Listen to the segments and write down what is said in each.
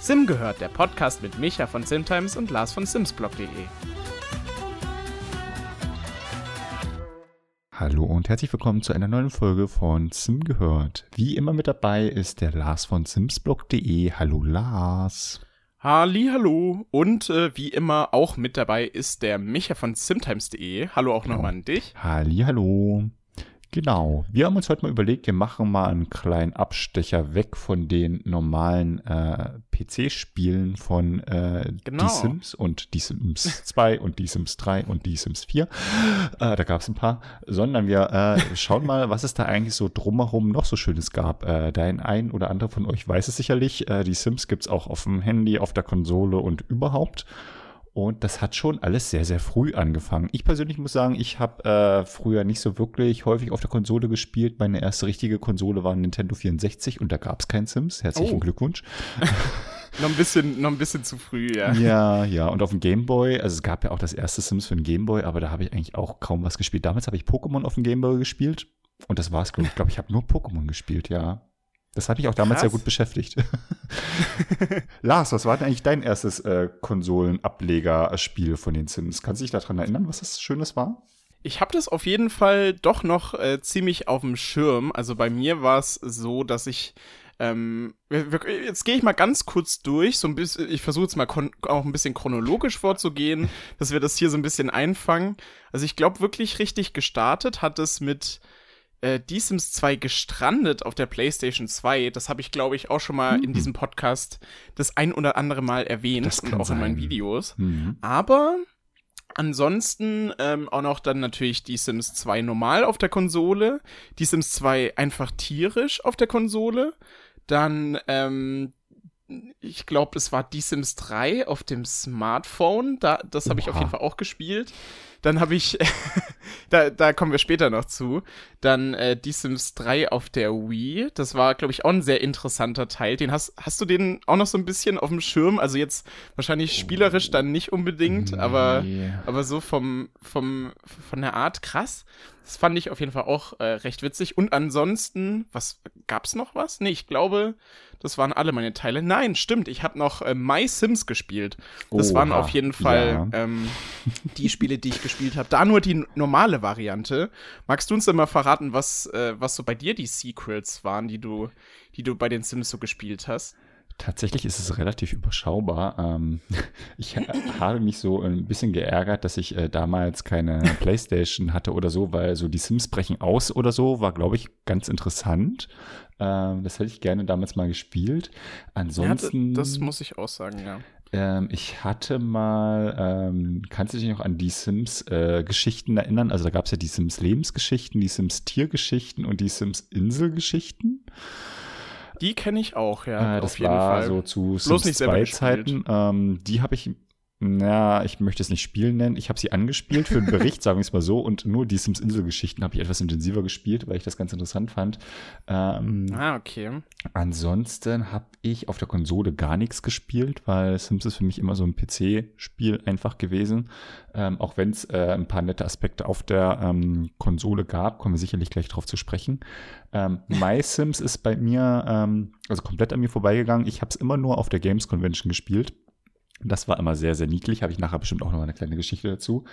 Sim gehört, der Podcast mit Micha von Simtimes und Lars von Simsblog.de. Hallo und herzlich willkommen zu einer neuen Folge von Sim gehört. Wie immer mit dabei ist der Lars von Simsblog.de. Hallo Lars. Halli, hallo. Und äh, wie immer auch mit dabei ist der Micha von Simtimes.de. Hallo auch Genau. nochmal an dich. Halli, hallo. Genau. Wir haben uns heute mal überlegt, wir machen mal einen kleinen Abstecher weg von den normalen äh, PC-Spielen von äh, Genau. Die Sims und Die Sims 2 und Die Sims 3 und Die Sims 4. Äh, da gab es ein paar. Sondern wir äh, schauen mal, was es da eigentlich so drumherum noch so Schönes gab. Äh, dein ein oder andere von euch weiß es sicherlich. Äh, die Sims gibt's auch auf dem Handy, auf der Konsole und überhaupt. Und das hat schon alles sehr, sehr früh angefangen. Ich persönlich muss sagen, ich habe äh, früher nicht so wirklich häufig auf der Konsole gespielt. Meine erste richtige Konsole war Nintendo 64 und da gab es kein Sims. Herzlichen Oh. Glückwunsch. Noch ein bisschen, noch ein bisschen zu früh, ja. Ja, ja. Und auf dem Gameboy, also es gab ja auch das erste Sims für den Gameboy, aber da habe ich eigentlich auch kaum was gespielt. Damals habe ich Pokémon auf dem Gameboy gespielt und das war's, glaube ich. Ich glaube, ich habe nur Pokémon gespielt, ja. Das hat mich auch damals Krass. sehr gut beschäftigt. Lars, was war denn eigentlich dein erstes äh, Konsolenablegerspiel von den Sims? Kannst du dich daran erinnern, was das Schönes war? Ich habe das auf jeden Fall doch noch äh, ziemlich auf dem Schirm. Also bei mir war es so, dass ich ähm, jetzt gehe ich mal ganz kurz durch, so ein bisschen, ich versuche jetzt mal auch ein bisschen chronologisch vorzugehen, dass wir das hier so ein bisschen einfangen. Also ich glaube wirklich richtig gestartet hat es mit äh, Die Sims 2 gestrandet auf der PlayStation 2. Das habe ich glaube ich auch schon mal in diesem Podcast das ein oder andere Mal erwähnt Das und auch in meinen sein. Videos. Mhm. Aber ansonsten ähm, auch noch dann natürlich die Sims 2 normal auf der Konsole, die Sims 2 einfach tierisch auf der Konsole, dann ähm, ich glaube, es war die Sims 3 auf dem Smartphone, da, das habe ich auf jeden Fall auch gespielt. Dann habe ich, da, da kommen wir später noch zu, dann äh, die Sims 3 auf der Wii. Das war, glaube ich, auch ein sehr interessanter Teil. Den hast, hast du den auch noch so ein bisschen auf dem Schirm? Also jetzt wahrscheinlich spielerisch dann nicht unbedingt, aber, Nee. aber so vom, vom, von der Art krass. Das fand ich auf jeden Fall auch äh, recht witzig. Und ansonsten, was gab's noch was? Nee, ich glaube, das waren alle meine Teile. Nein, stimmt, ich habe noch äh, My Sims gespielt. Das waren Oha, auf jeden Fall ja. ähm, die Spiele, die ich gespielt habe. Da nur die normale Variante. Magst du uns denn mal verraten, was, äh, was so bei dir die Secrets waren, die du, die du bei den Sims so gespielt hast? Tatsächlich ist es relativ überschaubar. Ähm, ich ha- habe mich so ein bisschen geärgert, dass ich äh, damals keine Playstation hatte oder so, weil so die Sims brechen aus oder so war, glaube ich, ganz interessant. Ähm, das hätte ich gerne damals mal gespielt. Ansonsten, ja, das muss ich auch sagen, ja. Ähm, ich hatte mal, ähm, kannst du dich noch an die Sims-Geschichten erinnern? Also da gab es ja die Sims Lebensgeschichten, die Sims Tiergeschichten und die Sims Inselgeschichten. Die kenne ich auch, ja. Äh, das auf jeden war Fall. so zu Bloß Sims nicht selber 2 gespielt. Zeiten. Ähm, die habe ich, na, ich möchte es nicht spielen nennen. Ich habe sie angespielt für einen Bericht, sagen wir es mal so. Und nur die Sims Insel-Geschichten habe ich etwas intensiver gespielt, weil ich das ganz interessant fand. Ähm, Ah, okay. Ansonsten habe ich auf der Konsole gar nichts gespielt, weil Sims ist für mich immer so ein PC-Spiel einfach gewesen. Ähm, auch wenn es äh, ein paar nette Aspekte auf der ähm, Konsole gab, kommen wir sicherlich gleich drauf zu sprechen. Ähm, My Sims ist bei mir, ähm, also komplett an mir vorbeigegangen. Ich habe es immer nur auf der Games Convention gespielt. Das war immer sehr, sehr niedlich. Habe ich nachher bestimmt auch noch mal eine kleine Geschichte dazu.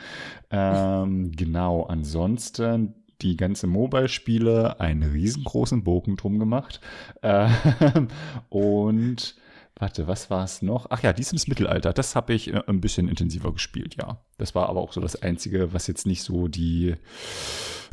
Ähm, genau, ansonsten die ganze Mobile-Spiele einen riesengroßen Bogen drum gemacht. Ähm, und warte, was war es noch? Ach ja, die Sims Mittelalter, das habe ich äh, ein bisschen intensiver gespielt, ja. Das war aber auch so das Einzige, was jetzt nicht so die,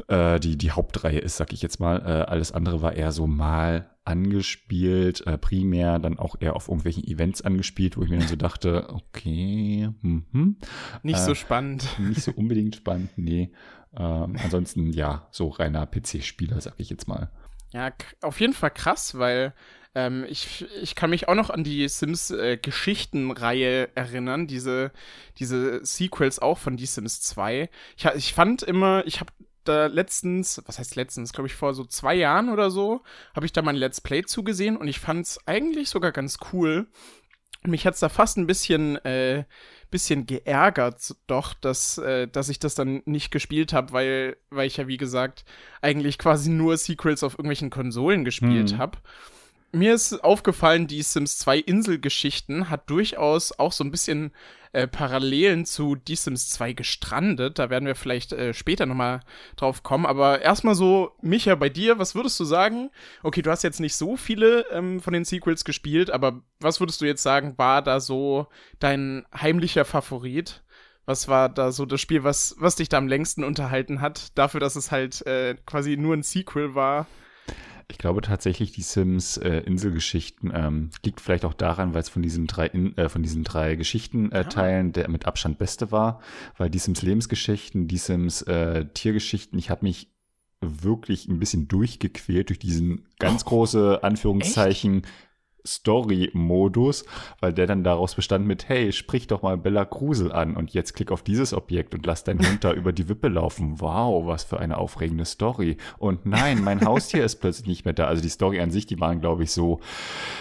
äh, die, die Hauptreihe ist, sag ich jetzt mal. Äh, alles andere war eher so mal angespielt, äh, primär dann auch eher auf irgendwelchen Events angespielt, wo ich mir dann so dachte, okay, mhm. Nicht Äh, so spannend. Nicht so unbedingt spannend, nee. Ähm, ansonsten, ja, so reiner PC-Spieler, sag ich jetzt mal. Ja, auf jeden Fall krass, weil ähm, ich, ich kann mich auch noch an die Sims-Geschichtenreihe erinnern, diese, diese Sequels auch von Die Sims 2. Ich, ich fand immer, ich habe da letztens, was heißt letztens, glaube ich vor so zwei Jahren oder so, habe ich da mein Let's Play zugesehen und ich fand es eigentlich sogar ganz cool. Mich hat's da fast ein bisschen, äh, bisschen geärgert, doch, dass, äh, dass ich das dann nicht gespielt habe, weil, weil ich ja, wie gesagt, eigentlich quasi nur Sequels auf irgendwelchen Konsolen gespielt Hm. habe. Mir ist aufgefallen, die Sims 2 Inselgeschichten hat durchaus auch so ein bisschen äh, Parallelen zu Die Sims 2 gestrandet. Da werden wir vielleicht äh, später nochmal drauf kommen. Aber erstmal so, Micha, bei dir, was würdest du sagen? Okay, du hast jetzt nicht so viele ähm, von den Sequels gespielt, aber was würdest du jetzt sagen, war da so dein heimlicher Favorit? Was war da so das Spiel, was, was dich da am längsten unterhalten hat? Dafür, dass es halt äh, quasi nur ein Sequel war. Ich glaube tatsächlich, die Sims äh, Inselgeschichten ähm, liegt vielleicht auch daran, weil es von diesen drei in, äh, von diesen drei Geschichtenteilen äh, der mit Abstand beste war, weil die Sims Lebensgeschichten, die Sims äh, Tiergeschichten, ich habe mich wirklich ein bisschen durchgequält durch diesen ganz oh, große Anführungszeichen echt? Story-Modus, weil der dann daraus bestand mit, hey, sprich doch mal Bella Krusel an und jetzt klick auf dieses Objekt und lass deinen Hund da über die Wippe laufen. Wow, was für eine aufregende Story. Und nein, mein Haustier ist plötzlich nicht mehr da. Also die Story an sich, die waren, glaube ich, so,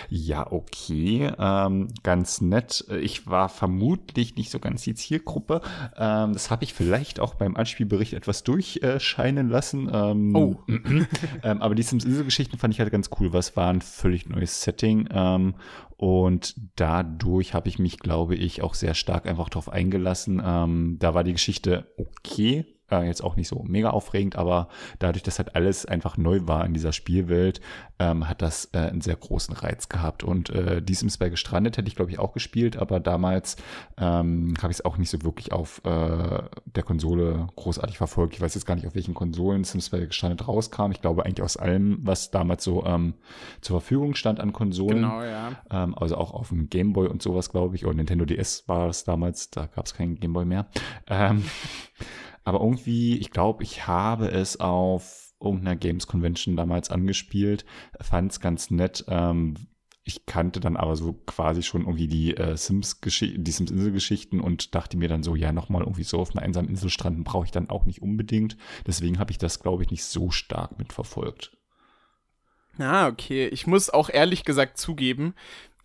ja, okay, ähm, ganz nett. Ich war vermutlich nicht so ganz die Zielgruppe. Ähm, das habe ich vielleicht auch beim Anspielbericht etwas durchscheinen lassen. Ähm, oh. ähm, aber die Sims-Insel-Geschichten fand ich halt ganz cool, Was war ein völlig neues Setting ähm, und dadurch habe ich mich, glaube ich, auch sehr stark einfach darauf eingelassen. Ähm, da war die Geschichte okay, äh, jetzt auch nicht so mega aufregend, aber dadurch, dass halt alles einfach neu war in dieser Spielwelt, ähm, hat das äh, einen sehr großen Reiz gehabt. Und äh, die Sims 2 gestrandet hätte ich, glaube ich, auch gespielt, aber damals ähm, habe ich es auch nicht so wirklich auf äh, der Konsole großartig verfolgt. Ich weiß jetzt gar nicht, auf welchen Konsolen Sims 2 gestrandet rauskam. Ich glaube eigentlich aus allem, was damals so ähm, zur Verfügung stand an Konsolen. Genau, ja. Ähm, also auch auf dem Game Boy und sowas, glaube ich. Oder Nintendo DS war es damals, da gab es keinen Game Boy mehr. Ähm, aber irgendwie, ich glaube, ich habe es auf irgendeiner Games Convention damals angespielt, fand es ganz nett. Ähm, ich kannte dann aber so quasi schon irgendwie die äh, Sims die Sims Inselgeschichten und dachte mir dann so, ja, nochmal irgendwie so auf einer einsamen Insel stranden brauche ich dann auch nicht unbedingt. Deswegen habe ich das, glaube ich, nicht so stark mitverfolgt. Ah, okay. Ich muss auch ehrlich gesagt zugeben,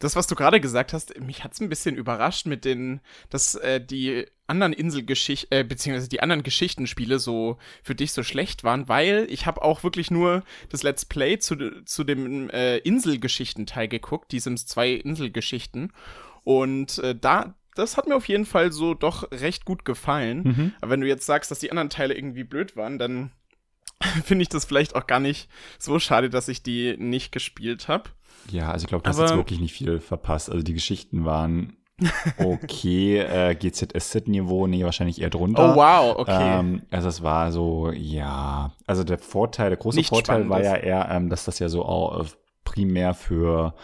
das, was du gerade gesagt hast, mich hat's ein bisschen überrascht mit den, dass äh, die anderen Inselgeschichten, äh, beziehungsweise die anderen Geschichtenspiele so für dich so schlecht waren, weil ich habe auch wirklich nur das Let's Play zu, zu dem äh, Inselgeschichten-Teil geguckt, die Sims 2 Inselgeschichten. Und äh, da, das hat mir auf jeden Fall so doch recht gut gefallen. Mhm. Aber wenn du jetzt sagst, dass die anderen Teile irgendwie blöd waren, dann finde ich das vielleicht auch gar nicht so schade, dass ich die nicht gespielt habe. Ja, also ich glaube, du hast jetzt wirklich nicht viel verpasst. Also die Geschichten waren okay, äh, GZSZ-Niveau, nee, wahrscheinlich eher drunter. Oh, wow, okay. Ähm, also es war so, ja, also der Vorteil, der große Nicht Vorteil war ja eher, ähm, dass das ja so auch primär für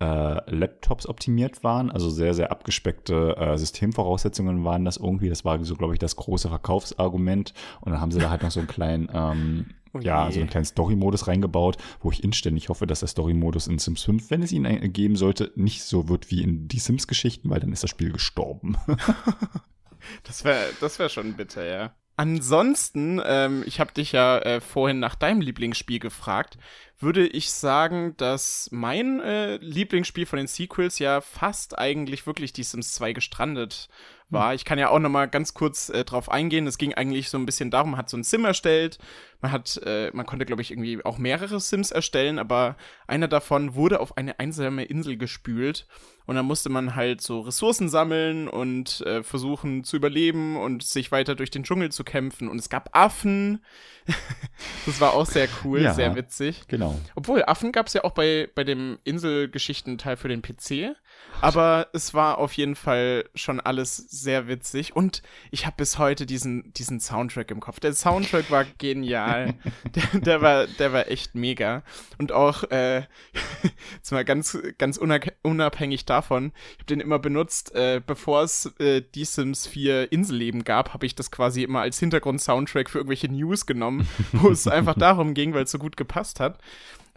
äh, Laptops optimiert waren, also sehr, sehr abgespeckte äh, Systemvoraussetzungen waren das irgendwie. Das war so, glaube ich, das große Verkaufsargument. Und dann haben sie da halt noch so einen kleinen ähm, Oh ja, so einen kleinen Story-Modus reingebaut, wo ich inständig hoffe, dass der Story-Modus in Sims 5, wenn es ihn geben sollte, nicht so wird wie in die Sims-Geschichten, weil dann ist das Spiel gestorben. das wäre das wär schon bitter, ja. Ansonsten, ähm, ich habe dich ja äh, vorhin nach deinem Lieblingsspiel gefragt, würde ich sagen, dass mein äh, Lieblingsspiel von den Sequels ja fast eigentlich wirklich die Sims 2 gestrandet war. Hm. Ich kann ja auch noch mal ganz kurz äh, drauf eingehen. Es ging eigentlich so ein bisschen darum, man hat so ein Sim erstellt. Man hat, äh, man konnte, glaube ich, irgendwie auch mehrere Sims erstellen, aber einer davon wurde auf eine einsame Insel gespült. Und dann musste man halt so Ressourcen sammeln und äh, versuchen zu überleben und sich weiter durch den Dschungel zu kämpfen. Und es gab Affen. das war auch sehr cool, ja, sehr witzig. Genau. Obwohl, Affen gab es ja auch bei, bei dem Inselgeschichten-Teil für den PC. Aber es war auf jeden Fall schon alles sehr witzig. Und ich habe bis heute diesen, diesen Soundtrack im Kopf. Der Soundtrack war genial. der, der, war, der war echt mega. Und auch, äh, jetzt mal ganz, ganz unabhängig davon, ich habe den immer benutzt, äh, bevor es äh, die Sims 4 Inselleben gab, habe ich das quasi immer als Hintergrund-Soundtrack für irgendwelche News genommen, wo es einfach darum ging, weil es so gut gepasst hat.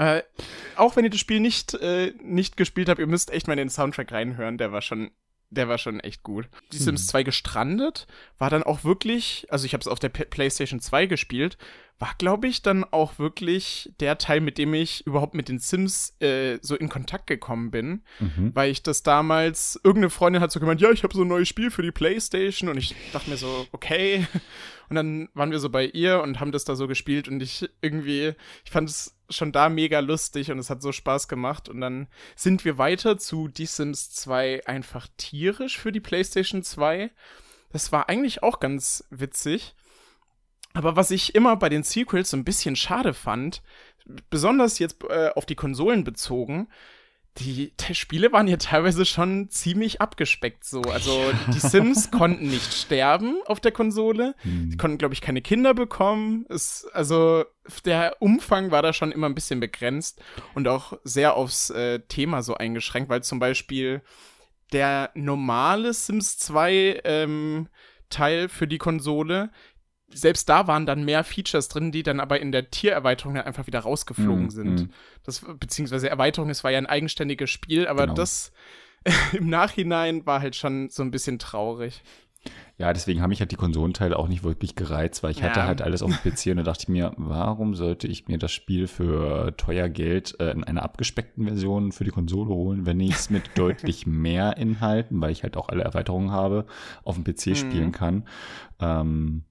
Äh, auch wenn ihr das Spiel nicht, äh, nicht gespielt habt, ihr müsst echt mal in den Soundtrack reinhören, der war schon der war schon echt gut. Die hm. Sims 2 gestrandet war dann auch wirklich, also ich habe es auf der P PlayStation 2 gespielt, war glaube ich dann auch wirklich der Teil, mit dem ich überhaupt mit den Sims äh, so in Kontakt gekommen bin, mhm. weil ich das damals irgendeine Freundin hat so gemeint, ja, ich habe so ein neues Spiel für die PlayStation und ich dachte mir so, okay. Und dann waren wir so bei ihr und haben das da so gespielt und ich irgendwie, ich fand es schon da mega lustig und es hat so Spaß gemacht. Und dann sind wir weiter zu Die Sims 2 einfach tierisch für die PlayStation 2. Das war eigentlich auch ganz witzig. Aber was ich immer bei den Sequels so ein bisschen schade fand, besonders jetzt äh, auf die Konsolen bezogen, die, die, Spiele waren ja teilweise schon ziemlich abgespeckt so. Also die Sims konnten nicht sterben auf der Konsole. Hm. Die konnten, glaube ich, keine Kinder bekommen. Es, also der Umfang war da schon immer ein bisschen begrenzt und auch sehr aufs äh, Thema so eingeschränkt, weil zum Beispiel der normale Sims 2 ähm, Teil für die Konsole, selbst da waren dann mehr Features drin, die dann aber in der Tiererweiterung dann einfach wieder rausgeflogen mm, sind. Mm. Das, beziehungsweise Erweiterung, es war ja ein eigenständiges Spiel, aber genau. das im Nachhinein war halt schon so ein bisschen traurig. Ja, deswegen haben mich halt die Konsolenteile auch nicht wirklich gereizt, weil ich ja. hatte halt alles auf dem PC und da dachte ich mir, warum sollte ich mir das Spiel für teuer Geld äh, in einer abgespeckten Version für die Konsole holen, wenn ich es mit deutlich mehr Inhalten, weil ich halt auch alle Erweiterungen habe, auf dem PC mhm. spielen kann. Ähm,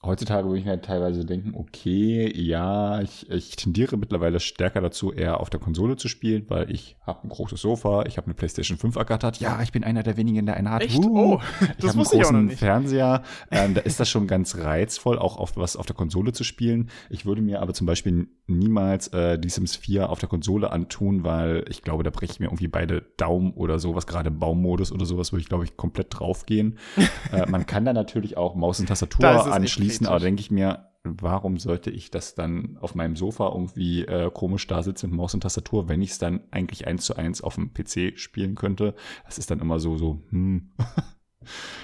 Heutzutage würde ich mir halt teilweise denken, okay, ja, ich, ich tendiere mittlerweile stärker dazu, eher auf der Konsole zu spielen, weil ich habe ein großes Sofa, ich habe eine PlayStation 5 ergattert. Ja, ich bin einer der wenigen, der eine hat. Echt? Uh, oh, das ich habe einen großen Fernseher. Ähm, da ist das schon ganz reizvoll, auch auf was auf der Konsole zu spielen. Ich würde mir aber zum Beispiel niemals äh, die Sims 4 auf der Konsole antun, weil ich glaube, da breche ich mir irgendwie beide Daumen oder sowas, gerade im Baummodus oder sowas, würde ich, glaube ich, komplett draufgehen. äh, man kann da natürlich auch Maus und Tastatur anschließen schließen, aber denke ich mir, warum sollte ich das dann auf meinem Sofa irgendwie äh, komisch da sitzen mit Maus und Tastatur, wenn ich es dann eigentlich eins zu eins auf dem PC spielen könnte? Das ist dann immer so, so, hm.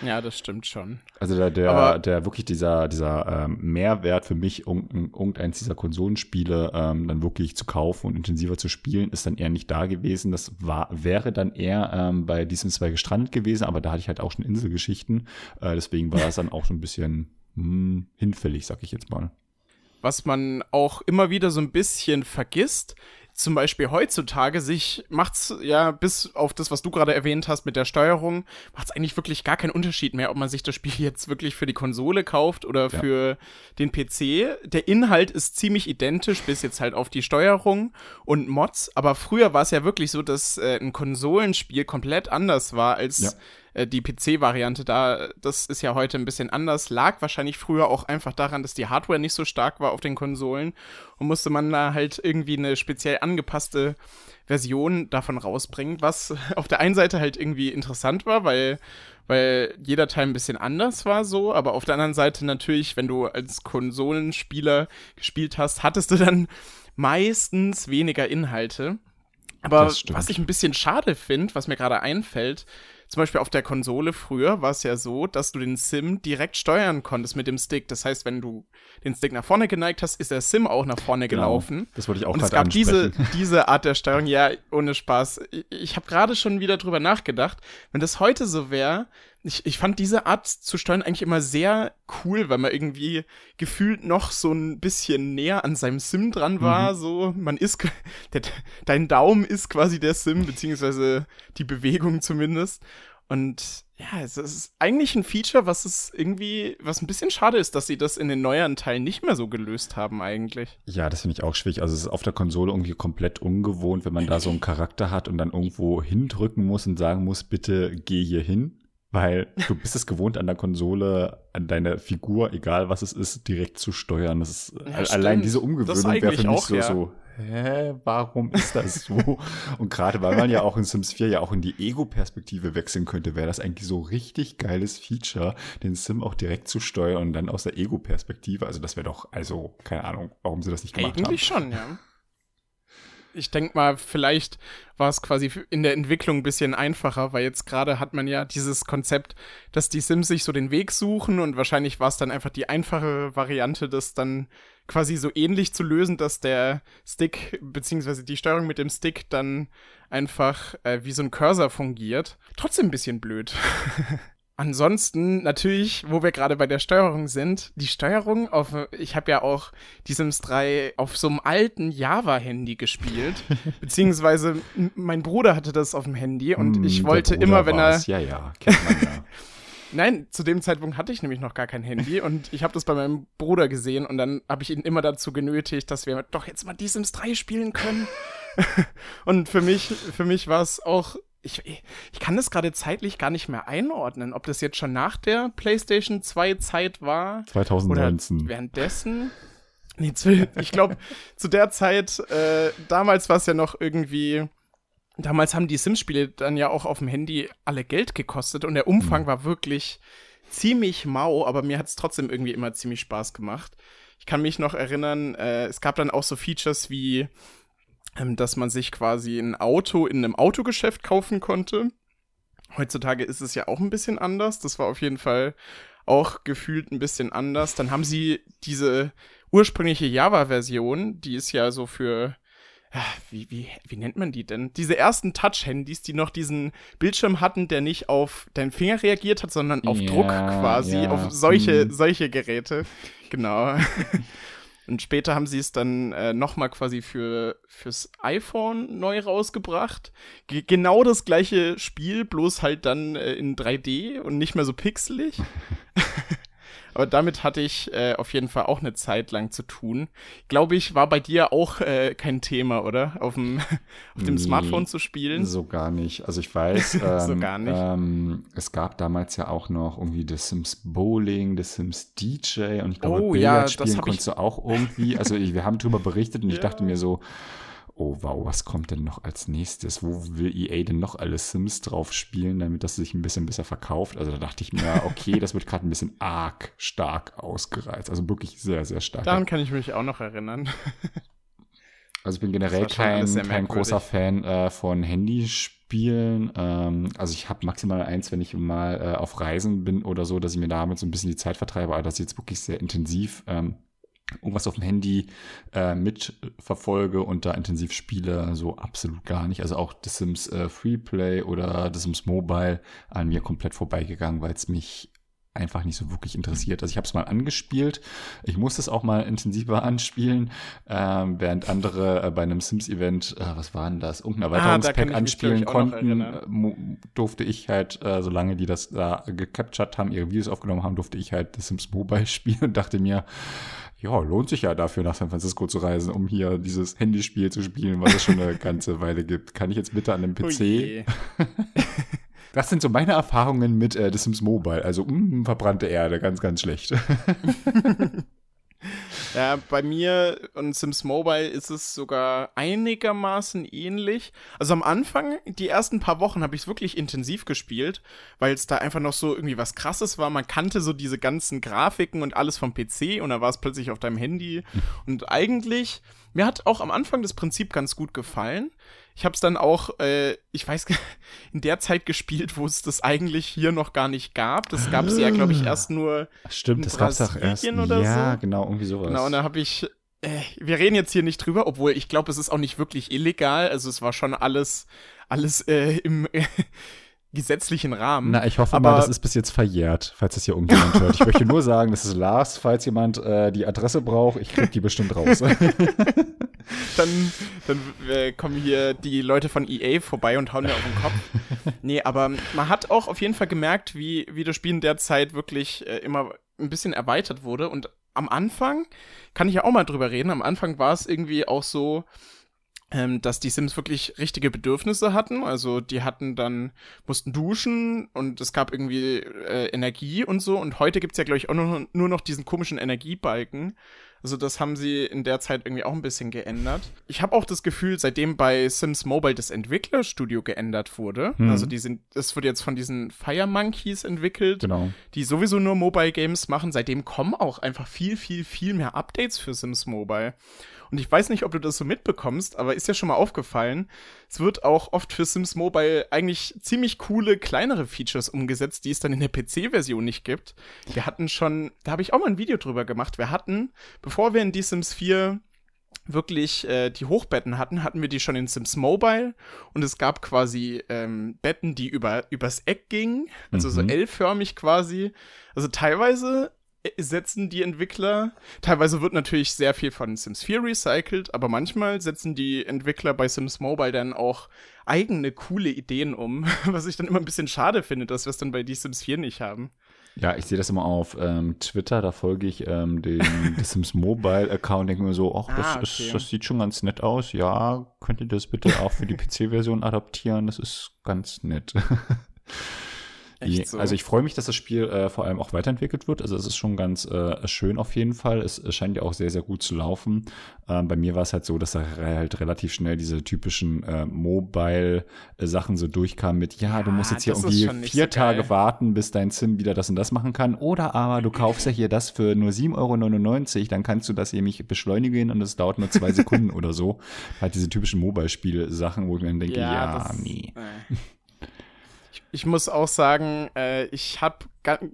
Ja, das stimmt schon. Also der, der, Aber der wirklich dieser, dieser ähm, Mehrwert für mich, irgendeins dieser Konsolenspiele ähm, dann wirklich zu kaufen und intensiver zu spielen, ist dann eher nicht da gewesen. Das war, wäre dann eher ähm, bei diesem zwei gestrandet gewesen, aber da hatte ich halt auch schon Inselgeschichten. Äh, deswegen war es dann auch so ein bisschen hm, hinfällig, sag ich jetzt mal. Was man auch immer wieder so ein bisschen vergisst, zum Beispiel heutzutage sich macht's ja bis auf das, was du gerade erwähnt hast mit der Steuerung, macht's eigentlich wirklich gar keinen Unterschied mehr, ob man sich das Spiel jetzt wirklich für die Konsole kauft oder ja. für den PC. Der Inhalt ist ziemlich identisch bis jetzt halt auf die Steuerung und Mods, aber früher war es ja wirklich so, dass äh, ein Konsolenspiel komplett anders war als ja äh, die PC-Variante da, das ist ja heute ein bisschen anders, lag wahrscheinlich früher auch einfach daran, dass die Hardware nicht so stark war auf den Konsolen und musste man da halt irgendwie eine speziell angepasste Version davon rausbringen, was auf der einen Seite halt irgendwie interessant war, weil weil jeder Teil ein bisschen anders war so, aber auf der anderen Seite natürlich, wenn du als Konsolenspieler gespielt hast, hattest du dann meistens weniger Inhalte. Aber was ich ein bisschen schade finde, was mir gerade einfällt, zum Beispiel auf der Konsole früher war es ja so, dass du den Sim direkt steuern konntest mit dem Stick. Das heißt, wenn du den Stick nach vorne geneigt hast, ist der Sim auch nach vorne genau. gelaufen. Das wollte ich auch Und es gab diese, diese Art der Steuerung, ja, ohne Spaß. Ich, ich habe gerade schon wieder drüber nachgedacht. Wenn das heute so wäre, ich, ich fand diese Art zu steuern eigentlich immer sehr cool, weil man irgendwie gefühlt noch so ein bisschen näher an seinem Sim dran war. Mhm. So, man ist, der, dein Daumen ist quasi der Sim, beziehungsweise die Bewegung zumindest. Und ja, es ist eigentlich ein Feature, was es irgendwie, was ein bisschen schade ist, dass sie das in den neueren Teilen nicht mehr so gelöst haben, eigentlich. Ja, das finde ich auch schwierig. Also es ist auf der Konsole irgendwie komplett ungewohnt, wenn man da so einen Charakter hat und dann irgendwo hindrücken muss und sagen muss, bitte geh hier hin weil du bist es gewohnt, an der Konsole, an deine Figur, egal was es ist, direkt zu steuern. Das ist, ja, allein diese Umgewöhnung wäre für mich auch, so, ja. so, hä, warum ist das so? Und gerade weil man ja auch in Sims 4 ja auch in die Ego-Perspektive wechseln könnte, wäre das eigentlich so richtig geiles Feature, den Sim auch direkt zu steuern und dann aus der Ego-Perspektive. Also das wäre doch, also, keine Ahnung, warum sie das nicht gemacht eigentlich haben. Eigentlich schon, ja ich denke mal, vielleicht war es quasi in der Entwicklung ein bisschen einfacher, weil jetzt gerade hat man ja dieses Konzept, dass die Sims sich so den Weg suchen und wahrscheinlich war es dann einfach die einfache Variante, das dann quasi so ähnlich zu lösen, dass der Stick beziehungsweise die Steuerung mit dem Stick dann einfach äh, wie so ein Cursor fungiert. Trotzdem ein bisschen blöd. Ansonsten natürlich, wo wir gerade bei der Steuerung sind, die Steuerung auf, ich habe ja auch die Sims 3 auf so einem alten Java-Handy gespielt, beziehungsweise mein Bruder hatte das auf dem Handy und mm, ich wollte immer, wenn er, ja, ja, kennt man ja. Nein, zu dem Zeitpunkt hatte ich nämlich noch gar kein Handy und ich habe das bei meinem Bruder gesehen und dann habe ich ihn immer dazu genötigt, dass wir doch jetzt mal die Sims 3 spielen können. und für mich, für mich war es auch ich, ich kann das gerade zeitlich gar nicht mehr einordnen, ob das jetzt schon nach der PlayStation 2 Zeit war 2019. oder währenddessen. Nee, ich glaube, zu der Zeit, äh, damals war es ja noch irgendwie, damals haben die Sims-Spiele dann ja auch auf dem Handy alle Geld gekostet und der Umfang mhm. war wirklich ziemlich mau, aber mir hat es trotzdem irgendwie immer ziemlich Spaß gemacht. Ich kann mich noch erinnern, äh, es gab dann auch so Features wie, dass man sich quasi ein Auto in einem Autogeschäft kaufen konnte. Heutzutage ist es ja auch ein bisschen anders. Das war auf jeden Fall auch gefühlt ein bisschen anders. Dann haben sie diese ursprüngliche Java-Version, die ist ja so für wie, wie, wie nennt man die denn? Diese ersten Touch-Handys, die noch diesen Bildschirm hatten, der nicht auf deinen Finger reagiert hat, sondern auf ja, Druck quasi, ja. auf solche, hm. solche Geräte. Genau. Und später haben sie es dann äh, nochmal quasi für, fürs iPhone neu rausgebracht. G genau das gleiche Spiel, bloß halt dann äh, in 3D und nicht mehr so pixelig. Aber damit hatte ich äh, auf jeden Fall auch eine Zeit lang zu tun. Glaube ich, war bei dir auch äh, kein Thema, oder? Auf dem, auf dem nee, Smartphone zu spielen? So gar nicht. Also ich weiß, ähm, so gar nicht. Ähm, es gab damals ja auch noch irgendwie The Sims Bowling, The Sims DJ und ich glaube, oh, Billard ja, spielen konntest du auch irgendwie. Also ich, wir haben darüber berichtet und ja. ich dachte mir so, oh wow, was kommt denn noch als nächstes? Wo will EA denn noch alle Sims drauf spielen, damit das sich ein bisschen besser verkauft? Also da dachte ich mir, okay, das wird gerade ein bisschen arg stark ausgereizt. Also wirklich sehr, sehr stark. Daran kann ich mich auch noch erinnern. Also ich bin generell kein, kein großer Fan äh, von Handyspielen. Ähm, also ich habe maximal eins, wenn ich mal äh, auf Reisen bin oder so, dass ich mir damit so ein bisschen die Zeit vertreibe, aber das ist jetzt wirklich sehr intensiv. Ähm, irgendwas auf dem Handy äh, mitverfolge und da intensiv spiele, so absolut gar nicht. Also auch The Sims äh, Freeplay oder The Sims Mobile an mir komplett vorbeigegangen, weil es mich einfach nicht so wirklich interessiert. Also ich habe es mal angespielt. Ich musste es auch mal intensiver anspielen, ähm, während andere äh, bei einem Sims-Event, äh, was war denn das, irgendein ah, Erweiterungspack ah, anspielen konnten, äh, durfte ich halt, äh, solange die das da gecaptured haben, ihre Videos aufgenommen haben, durfte ich halt The Sims Mobile spielen und dachte mir, ja, lohnt sich ja dafür, nach San Francisco zu reisen, um hier dieses Handyspiel zu spielen, was es schon eine ganze Weile gibt. Kann ich jetzt bitte an dem PC? Oh das sind so meine Erfahrungen mit äh, The Sims Mobile. Also mh, mm, verbrannte Erde, ganz, ganz schlecht. Ja, bei mir und Sims Mobile ist es sogar einigermaßen ähnlich. Also am Anfang, die ersten paar Wochen habe ich es wirklich intensiv gespielt, weil es da einfach noch so irgendwie was krasses war. Man kannte so diese ganzen Grafiken und alles vom PC und da war es plötzlich auf deinem Handy. Und eigentlich, mir hat auch am Anfang das Prinzip ganz gut gefallen. Ich habe es dann auch, äh, ich weiß, in der Zeit gespielt, wo es das eigentlich hier noch gar nicht gab. Das gab es ja, glaube ich, erst nur. Stimmt, das gab es auch erst. Oder ja, so. genau, irgendwie sowas. Genau, und da habe ich. Äh, wir reden jetzt hier nicht drüber, obwohl ich glaube, es ist auch nicht wirklich illegal. Also es war schon alles, alles äh, im. Gesetzlichen Rahmen. Na, ich hoffe aber mal, das ist bis jetzt verjährt, falls das hier irgendjemand hört. Ich möchte nur sagen, das ist Lars, falls jemand äh, die Adresse braucht, ich krieg die bestimmt raus. dann dann äh, kommen hier die Leute von EA vorbei und hauen mir auf den Kopf. Nee, aber man hat auch auf jeden Fall gemerkt, wie, wie das Spiel in der Zeit wirklich äh, immer ein bisschen erweitert wurde. Und am Anfang, kann ich ja auch mal drüber reden, am Anfang war es irgendwie auch so, ähm, dass die Sims wirklich richtige Bedürfnisse hatten. Also die hatten dann, mussten duschen und es gab irgendwie äh, Energie und so. Und heute gibt's ja, glaube ich, auch nur, nur noch diesen komischen Energiebalken. Also das haben sie in der Zeit irgendwie auch ein bisschen geändert. Ich habe auch das Gefühl, seitdem bei Sims Mobile das Entwicklerstudio geändert wurde, mhm. also die sind, es wird jetzt von diesen Fire Monkeys entwickelt, genau. die sowieso nur Mobile Games machen. Seitdem kommen auch einfach viel, viel, viel mehr Updates für Sims Mobile. Und ich weiß nicht, ob du das so mitbekommst, aber ist ja schon mal aufgefallen, es wird auch oft für Sims Mobile eigentlich ziemlich coole, kleinere Features umgesetzt, die es dann in der PC-Version nicht gibt. Wir hatten schon, da habe ich auch mal ein Video drüber gemacht, wir hatten, bevor wir in die Sims 4 wirklich äh, die Hochbetten hatten, hatten wir die schon in Sims Mobile und es gab quasi ähm, Betten, die über übers Eck gingen, also mhm. so L-förmig quasi. Also teilweise setzen die Entwickler, teilweise wird natürlich sehr viel von Sims 4 recycelt, aber manchmal setzen die Entwickler bei Sims Mobile dann auch eigene coole Ideen um, was ich dann immer ein bisschen schade finde, dass wir es dann bei die Sims 4 nicht haben. Ja, ich sehe das immer auf ähm, Twitter, da folge ich ähm, den Sims Mobile Account, denke mir so, ach, das, ah, okay. das, das, sieht schon ganz nett aus. Ja, könnt ihr das bitte auch für die PC-Version adaptieren? Das ist ganz nett. Echt so? Also ich freue mich, dass das Spiel äh, vor allem auch weiterentwickelt wird. Also es ist schon ganz äh, schön auf jeden Fall. Es, es, scheint ja auch sehr, sehr gut zu laufen. Ähm, bei mir war es halt so, dass da halt relativ schnell diese typischen äh, Mobile-Sachen so durchkamen mit, ja, du musst jetzt hier irgendwie vier so Tage warten, bis dein Sim wieder das und das machen kann. Oder aber du kaufst ja hier das für nur 7,99 Euro, dann kannst du das nämlich beschleunigen und es dauert nur zwei Sekunden oder so. Halt diese typischen Mobile-Spiel-Sachen, wo ich mir dann denke, ja, ja nee. Ich muss auch sagen, äh, ich habe,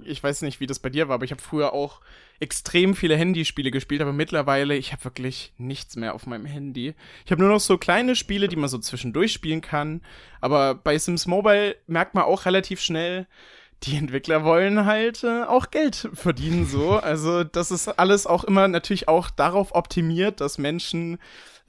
ich weiß nicht, wie das bei dir war, aber ich habe früher auch extrem viele Handyspiele gespielt, aber mittlerweile, ich habe wirklich nichts mehr auf meinem Handy. Ich habe nur noch so kleine Spiele, die man so zwischendurch spielen kann. Aber bei Sims Mobile merkt man auch relativ schnell, die Entwickler wollen halt äh, auch Geld verdienen so. Also das ist alles auch immer natürlich auch darauf optimiert, dass Menschen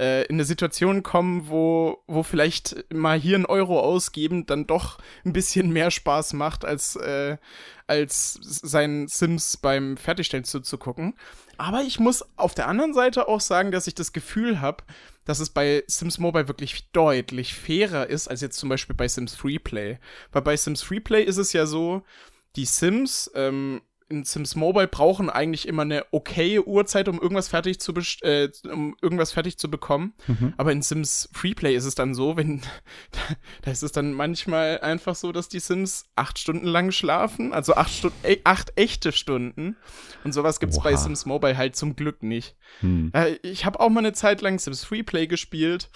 äh, in eine Situation kommen, wo, wo vielleicht mal hier ein Euro ausgeben dann doch ein bisschen mehr Spaß macht, als, äh, als seinen Sims beim Fertigstellen zuzugucken. Aber ich muss auf der anderen Seite auch sagen, dass ich das Gefühl habe, dass es bei Sims Mobile wirklich deutlich fairer ist als jetzt zum Beispiel bei Sims Freeplay. Weil bei Sims Freeplay ist es ja so, die Sims ähm, in Sims Mobile brauchen eigentlich immer eine okaye Uhrzeit, um irgendwas fertig zu äh, um irgendwas fertig zu bekommen. Mhm. Aber in Sims Freeplay ist es dann so, wenn da ist es dann manchmal einfach so, dass die Sims acht Stunden lang schlafen, also acht Stunden, äh, acht echte Stunden. Und sowas gibt's Oha. bei Sims Mobile halt zum Glück nicht. Hm. Äh, ich habe auch mal eine Zeit lang Sims Freeplay gespielt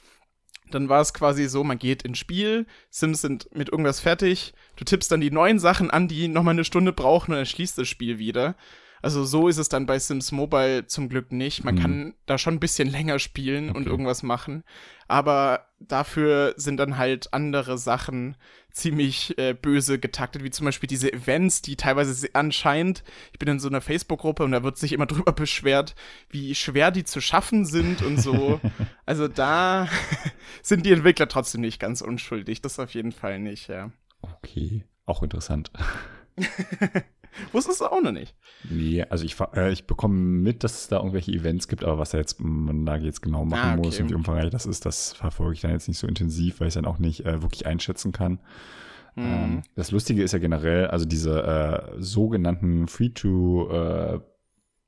dann war es quasi so, man geht ins Spiel, Sims sind mit irgendwas fertig, du tippst dann die neuen Sachen an, die nochmal eine Stunde brauchen und dann schließt das Spiel wieder. Also so ist es dann bei Sims Mobile zum Glück nicht. Man mhm. kann da schon ein bisschen länger spielen okay. und irgendwas machen. Aber dafür sind dann halt andere Sachen ziemlich äh, böse getaktet, wie zum Beispiel diese Events, die teilweise anscheinend, ich bin in so einer Facebook-Gruppe und da wird sich immer drüber beschwert, wie schwer die zu schaffen sind und so. also da sind die Entwickler trotzdem nicht ganz unschuldig. Das auf jeden Fall nicht, ja. Okay, auch interessant. Wusstest du auch noch nicht? Nee, also ich, äh, ich bekomme mit, dass es da irgendwelche Events gibt, aber was er jetzt, man da jetzt genau machen ah, okay. muss und wie umfangreich das ist, das verfolge ich dann jetzt nicht so intensiv, weil ich dann auch nicht äh, wirklich einschätzen kann. Mhm. Ähm, das Lustige ist ja generell, also diese äh, sogenannten Free-to- äh,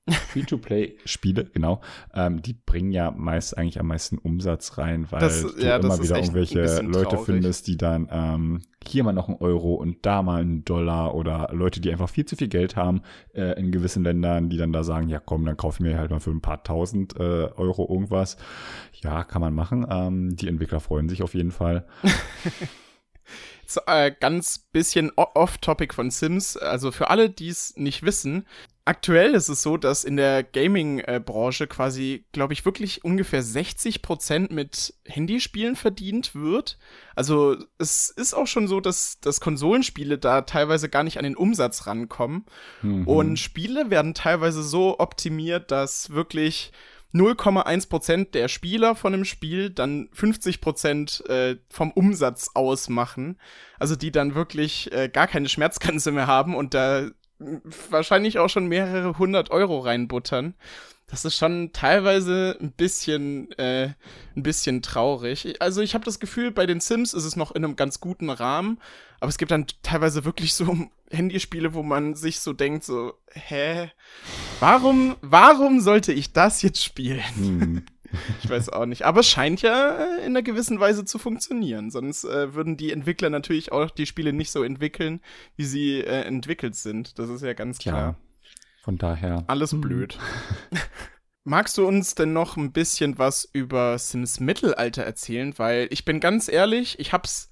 Free-to-Play-Spiele, genau, ähm, die bringen ja meist eigentlich am meisten Umsatz rein, weil das, du ja, immer wieder irgendwelche Leute traurig. findest, die dann ähm, hier mal noch einen Euro und da mal einen Dollar oder Leute, die einfach viel zu viel Geld haben äh, in gewissen Ländern, die dann da sagen, ja komm, dann kaufe ich mir halt mal für ein paar tausend äh, Euro irgendwas. Ja, kann man machen. Ähm, die Entwickler freuen sich auf jeden Fall. Jetzt, äh, ganz bisschen off-topic von Sims. Also für alle, die es nicht wissen, aktuell ist es so, dass in der Gaming-Branche quasi, glaube ich, wirklich ungefähr 60 Prozent mit Handyspielen verdient wird. Also es ist auch schon so, dass, dass Konsolenspiele da teilweise gar nicht an den Umsatz rankommen. Mhm. Und Spiele werden teilweise so optimiert, dass wirklich 0,1 Prozent der Spieler von einem Spiel dann 50 Prozent äh, vom Umsatz ausmachen. Also die dann wirklich äh, gar keine Schmerzgrenze mehr haben und da wahrscheinlich auch schon mehrere hundert Euro reinbuttern. Das ist schon teilweise ein bisschen, äh, ein bisschen traurig. Also ich habe das Gefühl, bei den Sims ist es noch in einem ganz guten Rahmen, aber es gibt dann teilweise wirklich so Handyspiele, wo man sich so denkt, so, hä, warum, warum sollte ich das jetzt spielen? Hm. Ich weiß auch nicht. Aber es scheint ja äh, in einer gewissen Weise zu funktionieren. Sonst äh, würden die Entwickler natürlich auch die Spiele nicht so entwickeln, wie sie äh, entwickelt sind. Das ist ja ganz klar. Ja, von daher. Alles hm. blöd. Magst du uns denn noch ein bisschen was über Sims Mittelalter erzählen? Weil ich bin ganz ehrlich, ich hab's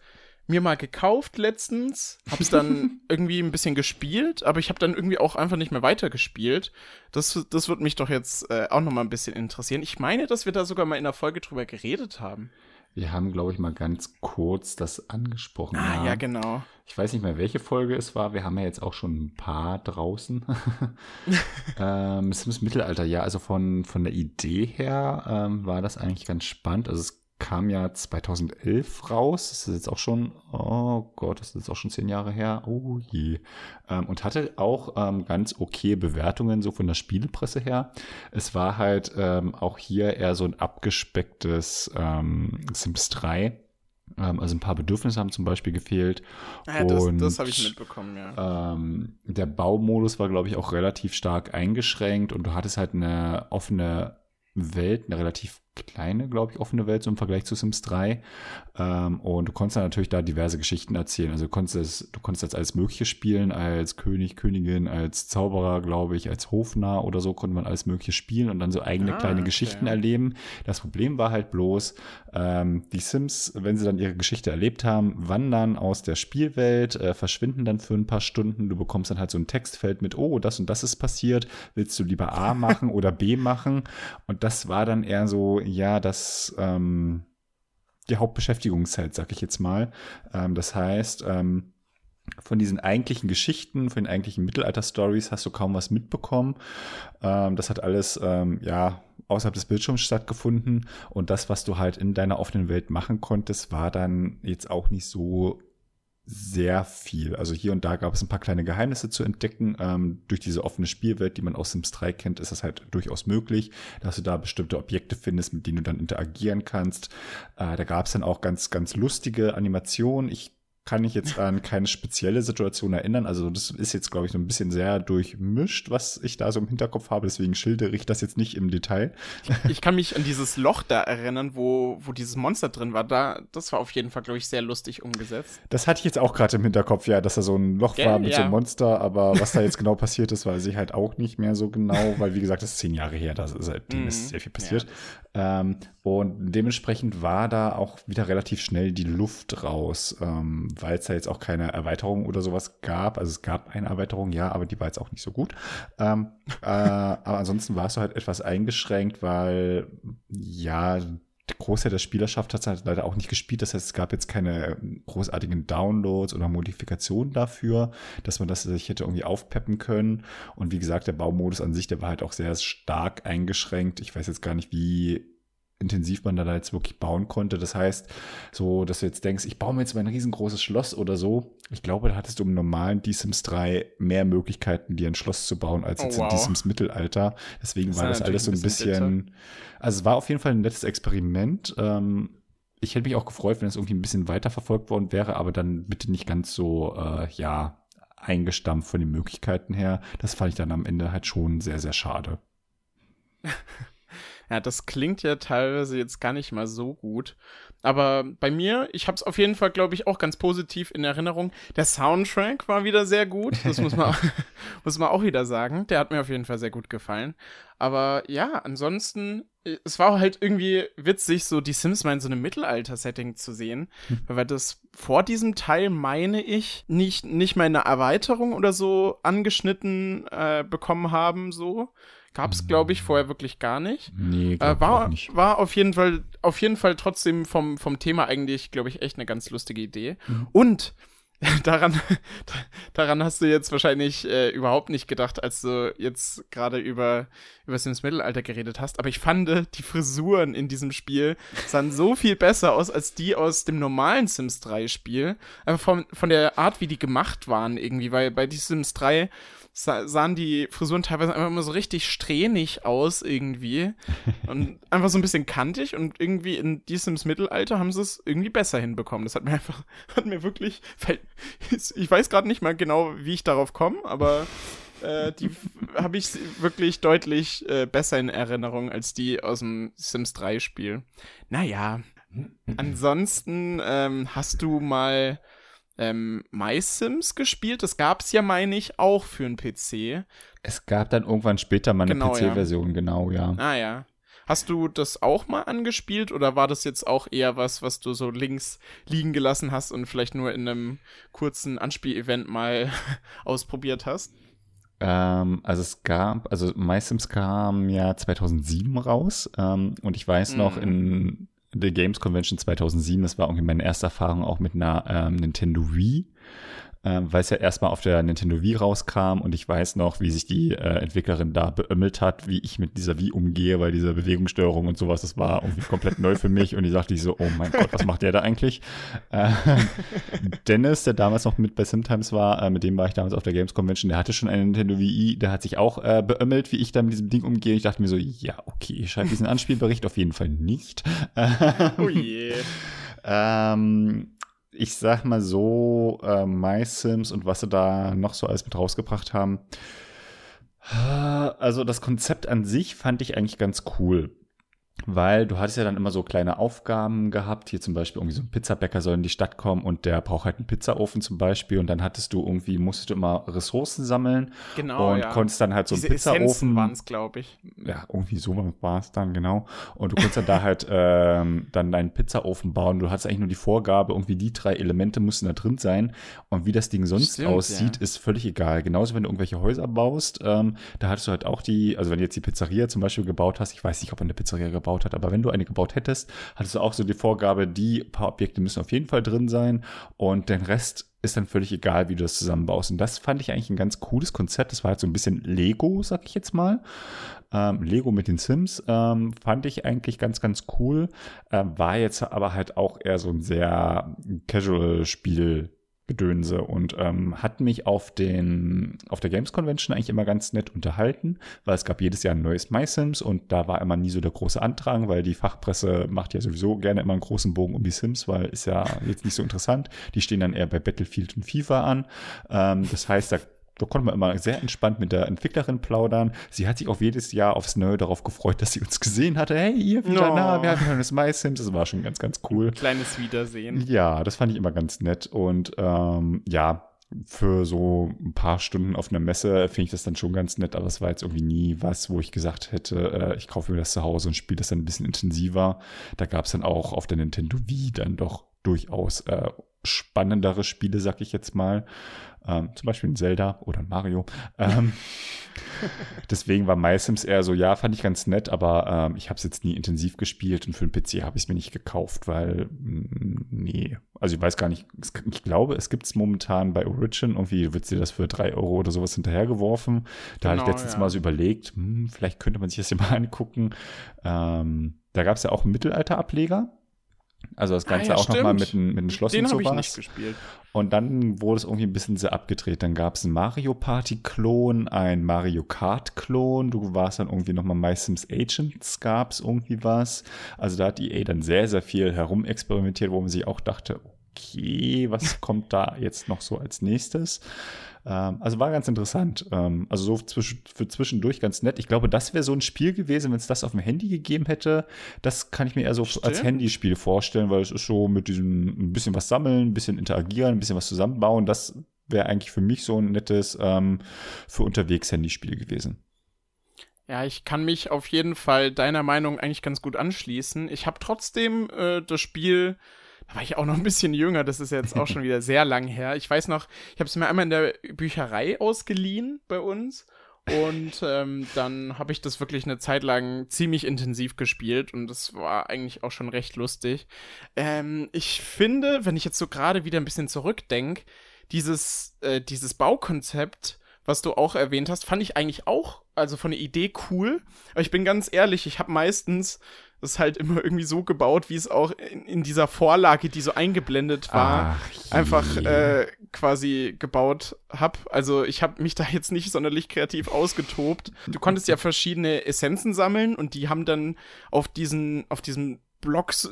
mir mal gekauft letztens, hab's dann irgendwie ein bisschen gespielt, aber ich habe dann irgendwie auch einfach nicht mehr weitergespielt. Das, das wird mich doch jetzt äh, auch noch mal ein bisschen interessieren. Ich meine, dass wir da sogar mal in der Folge drüber geredet haben. Wir haben, glaube ich, mal ganz kurz das angesprochen. Ah, ja, ja genau. Ich weiß nicht mehr, welche Folge es war. Wir haben ja jetzt auch schon ein paar draußen. ähm, Sims Mittelalter, ja, also von, von der Idee her ähm, war das eigentlich ganz spannend. Also es kam ja 2011 raus. Das ist jetzt auch schon, oh Gott, das ist jetzt auch schon zehn Jahre her. Oh je. Ähm, und hatte auch ähm, ganz okay Bewertungen so von der Spielepresse her. Es war halt ähm, auch hier eher so ein abgespecktes ähm, Sims 3 ähm, also ein paar Bedürfnisse haben zum Beispiel gefehlt. Ja, das, und, das habe ich mitbekommen, ja. Ähm, der Baumodus war, glaube ich, auch relativ stark eingeschränkt und du hattest halt eine offene Welt, eine relativ kleine, glaube ich, offene Welt so im Vergleich zu Sims 3. Ähm, und du konntest dann natürlich da diverse Geschichten erzählen. Also du konntest, das, du konntest jetzt alles Mögliche spielen, als König, Königin, als Zauberer, glaube ich, als Hofnarr oder so konnte man alles Mögliche spielen und dann so eigene ah, kleine okay. Geschichten erleben. Das Problem war halt bloß, ähm, die Sims, wenn sie dann ihre Geschichte erlebt haben, wandern aus der Spielwelt, äh, verschwinden dann für ein paar Stunden. Du bekommst dann halt so ein Textfeld mit, oh, das und das ist passiert. Willst du lieber A machen oder B machen? Und das war dann eher so, ja, das ähm, die Hauptbeschäftigungszeit, sag ich jetzt mal. Ähm, das heißt, ähm, von diesen eigentlichen Geschichten, von den eigentlichen Mittelalter-Stories hast du kaum was mitbekommen. Ähm, das hat alles, ähm, ja, außerhalb des Bildschirms stattgefunden. Und das, was du halt in deiner offenen Welt machen konntest, war dann jetzt auch nicht so sehr viel. Also hier und da gab es ein paar kleine Geheimnisse zu entdecken. Ähm, durch diese offene Spielwelt, die man aus Sims 3 kennt, ist das halt durchaus möglich, dass du da bestimmte Objekte findest, mit denen du dann interagieren kannst. Äh, da gab es dann auch ganz, ganz lustige Animationen. Ich kann ich jetzt an keine spezielle Situation erinnern. Also das ist jetzt, glaube ich, so ein bisschen sehr durchmischt, was ich da so im Hinterkopf habe. Deswegen schildere ich das jetzt nicht im Detail. Ich, ich kann mich an dieses Loch da erinnern, wo, wo dieses Monster drin war. Da, das war auf jeden Fall, glaube ich, sehr lustig umgesetzt. Das hatte ich jetzt auch gerade im Hinterkopf, ja, dass da so ein Loch Gell? war mit ja. so einem Monster. Aber was da jetzt genau passiert ist, weiß ich halt auch nicht mehr so genau, weil, wie gesagt, das ist zehn Jahre her. Da seitdem mm, ist sehr viel passiert. Ja. Ähm, und dementsprechend war da auch wieder relativ schnell die Luft raus. Ähm, weil es da jetzt auch keine Erweiterung oder sowas gab. Also es gab eine Erweiterung, ja, aber die war jetzt auch nicht so gut. Ähm, äh, aber ansonsten war es halt etwas eingeschränkt, weil ja, der Großteil der Spielerschaft hat es halt leider auch nicht gespielt. Das heißt, es gab jetzt keine großartigen Downloads oder Modifikationen dafür, dass man das sich hätte irgendwie aufpeppen können. Und wie gesagt, der Baumodus an sich, der war halt auch sehr stark eingeschränkt. Ich weiß jetzt gar nicht, wie intensiv man da jetzt wirklich bauen konnte. Das heißt, so, dass du jetzt denkst, ich baue mir jetzt mein riesengroßes Schloss oder so. Ich glaube, da hattest du im normalen D-Sims 3 mehr Möglichkeiten, dir ein Schloss zu bauen, als jetzt oh, wow. in D-Sims Mittelalter. Deswegen das war das alles so ein bisschen, bitter. also es war auf jeden Fall ein nettes Experiment. Ähm, ich hätte mich auch gefreut, wenn es irgendwie ein bisschen weiter verfolgt worden wäre, aber dann bitte nicht ganz so, äh, ja, eingestampft von den Möglichkeiten her. Das fand ich dann am Ende halt schon sehr, sehr schade. Ja, das klingt ja teilweise jetzt gar nicht mal so gut. Aber bei mir, ich habe es auf jeden Fall, glaube ich, auch ganz positiv in Erinnerung. Der Soundtrack war wieder sehr gut. Das muss man, muss man auch wieder sagen. Der hat mir auf jeden Fall sehr gut gefallen. Aber ja, ansonsten, es war halt irgendwie witzig, so die Sims mal in so einem Mittelalter-Setting zu sehen. Hm. Weil das vor diesem Teil, meine ich, nicht, nicht mal eine Erweiterung oder so angeschnitten äh, bekommen haben, so. Gab es, glaube ich, vorher wirklich gar nicht. Nee, äh, war, nicht. war auf jeden Fall, auf jeden Fall trotzdem vom, vom Thema eigentlich, glaube ich, echt eine ganz lustige Idee. Mhm. Und daran, daran hast du jetzt wahrscheinlich äh, überhaupt nicht gedacht, als du jetzt gerade über, über Sims Mittelalter geredet hast. Aber ich fand, die Frisuren in diesem Spiel sahen so viel besser aus als die aus dem normalen Sims 3 Spiel. Einfach von, von der Art, wie die gemacht waren irgendwie, weil bei die Sims 3 sahen die Frisuren teilweise einfach immer so richtig strähnig aus irgendwie und einfach so ein bisschen kantig und irgendwie in diesem Mittelalter haben sie es irgendwie besser hinbekommen. Das hat mir einfach, hat mir wirklich, ich weiß gerade nicht mal genau, wie ich darauf komme, aber äh, die habe ich wirklich deutlich äh, besser in Erinnerung als die aus dem Sims 3 Spiel. Naja, ansonsten ähm, hast du mal ähm, MySims gespielt. Das gab es ja, meine ich, auch für einen PC. Es gab dann irgendwann später mal eine genau, PC-Version, ja. genau, ja. Ah ja. Hast du das auch mal angespielt oder war das jetzt auch eher was, was du so links liegen gelassen hast und vielleicht nur in einem kurzen Anspielevent mal ausprobiert hast? Ähm, also es gab, also MySims kam ja 2007 raus ähm, und ich weiß noch, mm. in The Games Convention 2007. Das war irgendwie meine erste Erfahrung auch mit einer ähm, Nintendo Wii. Äh, weil es ja erstmal auf der Nintendo Wii rauskam und ich weiß noch, wie sich die äh, Entwicklerin da beömmelt hat, wie ich mit dieser Wii umgehe, weil diese Bewegungsstörung und sowas, das war irgendwie komplett neu für mich und ich sagte so, oh mein Gott, was macht der da eigentlich? Äh, Dennis, der damals noch mit bei Simtimes war, äh, mit dem war ich damals auf der Games Convention, der hatte schon eine Nintendo Wii, der hat sich auch äh, beömmelt, wie ich da mit diesem Ding umgehe. Ich dachte mir so, ja, okay, ich schreibe diesen Anspielbericht auf jeden Fall nicht. oh je. ähm, ich sag mal so, äh, MySims und was sie da noch so alles mit rausgebracht haben. Also das Konzept an sich fand ich eigentlich ganz cool. Weil du hattest ja dann immer so kleine Aufgaben gehabt, hier zum Beispiel irgendwie so ein Pizzabäcker soll in die Stadt kommen und der braucht halt einen Pizzaofen zum Beispiel und dann hattest du irgendwie, musstest du immer Ressourcen sammeln genau, und ja. konntest dann halt so Diese einen Pizzaofen. waren es, glaube ich. Ja, irgendwie so war es dann, genau. Und du konntest dann da halt ähm, dann deinen Pizzaofen bauen. Du hattest eigentlich nur die Vorgabe, irgendwie die drei Elemente müssen da drin sein und wie das Ding sonst Stimmt, aussieht, ja. ist völlig egal. Genauso, wenn du irgendwelche Häuser baust, ähm, da hattest du halt auch die, also wenn du jetzt die Pizzeria zum Beispiel gebaut hast, ich weiß nicht, ob er eine Pizzeria gebaut hat, aber wenn du eine gebaut hättest, hattest du auch so die Vorgabe, die paar Objekte müssen auf jeden Fall drin sein und den Rest ist dann völlig egal, wie du das zusammenbaust. Und das fand ich eigentlich ein ganz cooles Konzept. Das war halt so ein bisschen Lego, sag ich jetzt mal. Ähm, Lego mit den Sims ähm, fand ich eigentlich ganz, ganz cool. Ähm, war jetzt aber halt auch eher so ein sehr Casual-Spiel. Gedönse und ähm, hat mich auf den auf der Games Convention eigentlich immer ganz nett unterhalten, weil es gab jedes Jahr ein neues MySims und da war immer nie so der große Andrang, weil die Fachpresse macht ja sowieso gerne immer einen großen Bogen um die Sims, weil ist ja jetzt nicht so interessant. Die stehen dann eher bei Battlefield und FIFA an. Ähm, das heißt, da da konnte man immer sehr entspannt mit der Entwicklerin plaudern. Sie hat sich auch jedes Jahr aufs Neue darauf gefreut, dass sie uns gesehen hatte. Hey, ihr wieder Oh. nah, wir hatten das MySims. Das war schon ganz, ganz cool. Kleines Wiedersehen. Ja, das fand ich immer ganz nett. Und ähm, ja, für so ein paar Stunden auf einer Messe finde ich das dann schon ganz nett, aber es war jetzt irgendwie nie was, wo ich gesagt hätte, äh, ich kaufe mir das zu Hause und spiele das dann ein bisschen intensiver. Da gab es dann auch auf der Nintendo Wii dann doch durchaus äh, spannendere Spiele, sag ich jetzt mal. Ähm, zum Beispiel ein Zelda oder ein Mario. Ähm, deswegen war MySims eher so, ja, fand ich ganz nett, aber ähm, ich habe es jetzt nie intensiv gespielt und für den PC habe ich es mir nicht gekauft, weil, mm, nee. Also ich weiß gar nicht, ich glaube, es gibt es momentan bei Origin, irgendwie wird dir das für drei Euro oder sowas hinterhergeworfen. Da habe ich Genau, letztens ja. mal so überlegt, hm, vielleicht könnte man sich das ja mal angucken. Ähm, da gab es ja auch einen Mittelalter-Ableger. Also das Ah, Ganze ja, auch nochmal mit, einem- mit einem Schloss Den und habe ich sowas. nicht gespielt. Und dann wurde es irgendwie ein bisschen sehr abgedreht. Dann gab es einen Mario Party-Klon, ein Mario Kart-Klon. Du warst dann irgendwie nochmal My Sims Agents, gab es irgendwie was. Also da hat EA dann sehr, sehr viel herumexperimentiert, wo man sich auch dachte, okay, was kommt da jetzt noch so als nächstes? Ähm, also war ganz interessant. Ähm, also so zwisch für zwischendurch ganz nett. Ich glaube, das wäre so ein Spiel gewesen, wenn es das auf dem Handy gegeben hätte. Das kann ich mir eher so als Stimmt. Handyspiel vorstellen, weil es ist so mit diesem ein bisschen was sammeln, ein bisschen interagieren, ein bisschen was zusammenbauen. Das wäre eigentlich für mich so ein nettes ähm, für unterwegs Handyspiel gewesen. Ja, ich kann mich auf jeden Fall deiner Meinung eigentlich ganz gut anschließen. Ich habe trotzdem äh, das Spiel, da war ich auch noch ein bisschen jünger, das ist jetzt auch schon wieder sehr lang her. Ich weiß noch, ich habe es mir einmal in der Bücherei ausgeliehen bei uns. Und ähm, dann habe ich das wirklich eine Zeit lang ziemlich intensiv gespielt und das war eigentlich auch schon recht lustig. Ähm, ich finde, wenn ich jetzt so gerade wieder ein bisschen zurückdenke, dieses, äh, dieses Baukonzept, was du auch erwähnt hast, fand ich eigentlich auch, also von der Idee cool. Aber ich bin ganz ehrlich, ich habe meistens das halt immer irgendwie so gebaut, wie es auch in, in dieser Vorlage, die so eingeblendet war, Ach einfach äh, quasi gebaut hab. Also ich habe mich da jetzt nicht sonderlich kreativ ausgetobt. Du konntest ja verschiedene Essenzen sammeln und die haben dann auf diesen, auf diesen Blocks, äh,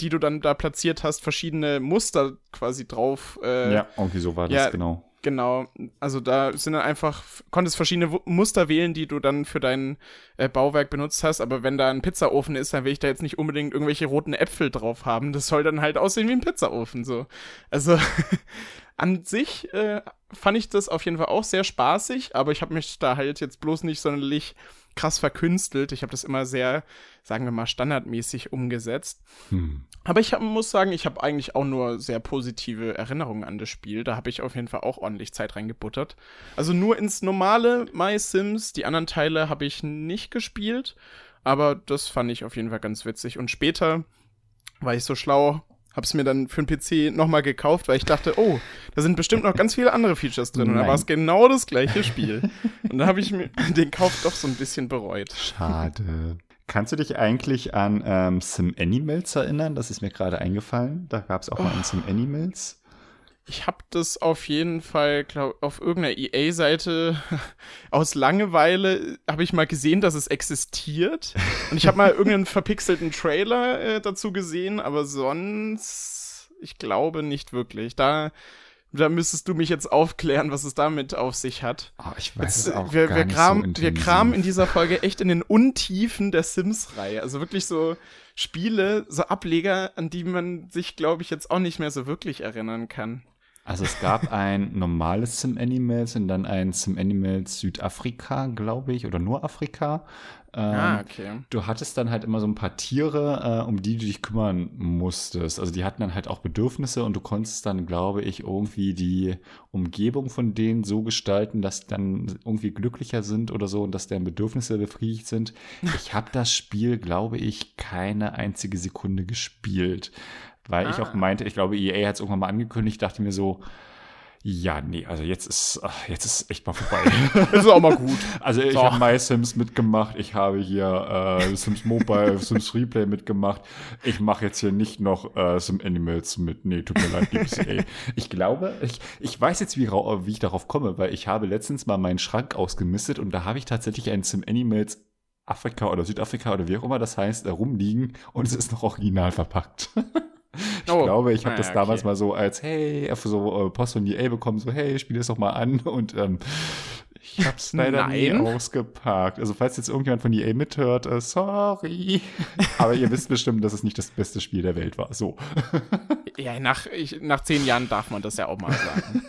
die du dann da platziert hast, verschiedene Muster quasi drauf. Äh, ja, irgendwie so war das, ja, genau. Genau, also da sind dann einfach, konntest verschiedene Muster wählen, die du dann für dein äh, Bauwerk benutzt hast, aber wenn da ein Pizzaofen ist, dann will ich da jetzt nicht unbedingt irgendwelche roten Äpfel drauf haben. Das soll dann halt aussehen wie ein Pizzaofen, so. Also an sich äh, fand ich das auf jeden Fall auch sehr spaßig, aber ich habe mich da halt jetzt bloß nicht sonderlich krass verkünstelt. Ich habe das immer sehr, sagen wir mal, standardmäßig umgesetzt. Hm. Aber ich hab, muss sagen, ich habe eigentlich auch nur sehr positive Erinnerungen an das Spiel. Da habe ich auf jeden Fall auch ordentlich Zeit reingebuttert. Also nur ins normale My Sims. Die anderen Teile habe ich nicht gespielt. Aber das fand ich auf jeden Fall ganz witzig. Und später war ich so schlau, hab's mir dann für den PC nochmal gekauft, weil ich dachte, oh, da sind bestimmt noch ganz viele andere Features drin. Und da war es genau das gleiche Spiel. Und da habe ich mir den Kauf doch so ein bisschen bereut. Schade. Kannst du dich eigentlich an ähm, Sim Animals erinnern? Das ist mir gerade eingefallen. Da gab es auch oh. mal ein Sim Animals. Ich habe das auf jeden Fall, glaube auf irgendeiner EA-Seite aus Langeweile habe ich mal gesehen, dass es existiert. Und ich habe mal irgendeinen verpixelten Trailer äh, dazu gesehen, aber sonst, ich glaube nicht wirklich. Da da müsstest du mich jetzt aufklären, was es damit auf sich hat. Oh, ich weiß jetzt, es auch wir, gar wir, nicht kram, so wir kramen in dieser Folge echt in den Untiefen der Sims-Reihe. Also wirklich so Spiele, so Ableger, an die man sich, glaube ich, jetzt auch nicht mehr so wirklich erinnern kann. Also es gab ein normales Sim Animals und dann ein Sim Animals Südafrika, glaube ich, oder nur Afrika. Ähm, ah, okay. Du hattest dann halt immer so ein paar Tiere, äh, um die du dich kümmern musstest. Also die hatten dann halt auch Bedürfnisse und du konntest dann, glaube ich, irgendwie die Umgebung von denen so gestalten, dass dann irgendwie glücklicher sind oder so und dass deren Bedürfnisse befriedigt sind. Ich habe das Spiel, glaube ich, keine einzige Sekunde gespielt weil ah. ich auch meinte, ich glaube, EA hat es irgendwann mal angekündigt, dachte mir so, ja, nee, also jetzt ist, jetzt ist echt mal vorbei. ist auch mal gut. Also ich so. habe My Sims mitgemacht, ich habe hier äh, Sims Mobile, Sims Replay mitgemacht. Ich mache jetzt hier nicht noch äh, Sim Animals mit. Nee, tut mir leid, liebes EA. Ich glaube, ich, ich weiß jetzt, wie, wie ich darauf komme, weil ich habe letztens mal meinen Schrank ausgemistet und da habe ich tatsächlich ein Sim Animals Afrika oder Südafrika oder wie auch immer das heißt, da rumliegen und es ist noch original verpackt. Ich oh, glaube, ich habe das okay. damals mal so als, hey, so äh, Post von EA bekommen, so, hey, spiel das doch mal an und ähm, ich habe es leider nie ausgepackt. Also falls jetzt irgendjemand von EA mithört, äh, sorry. Aber ihr wisst bestimmt, dass es nicht das beste Spiel der Welt war. So. ja, nach, ich, nach zehn Jahren darf man das ja auch mal sagen.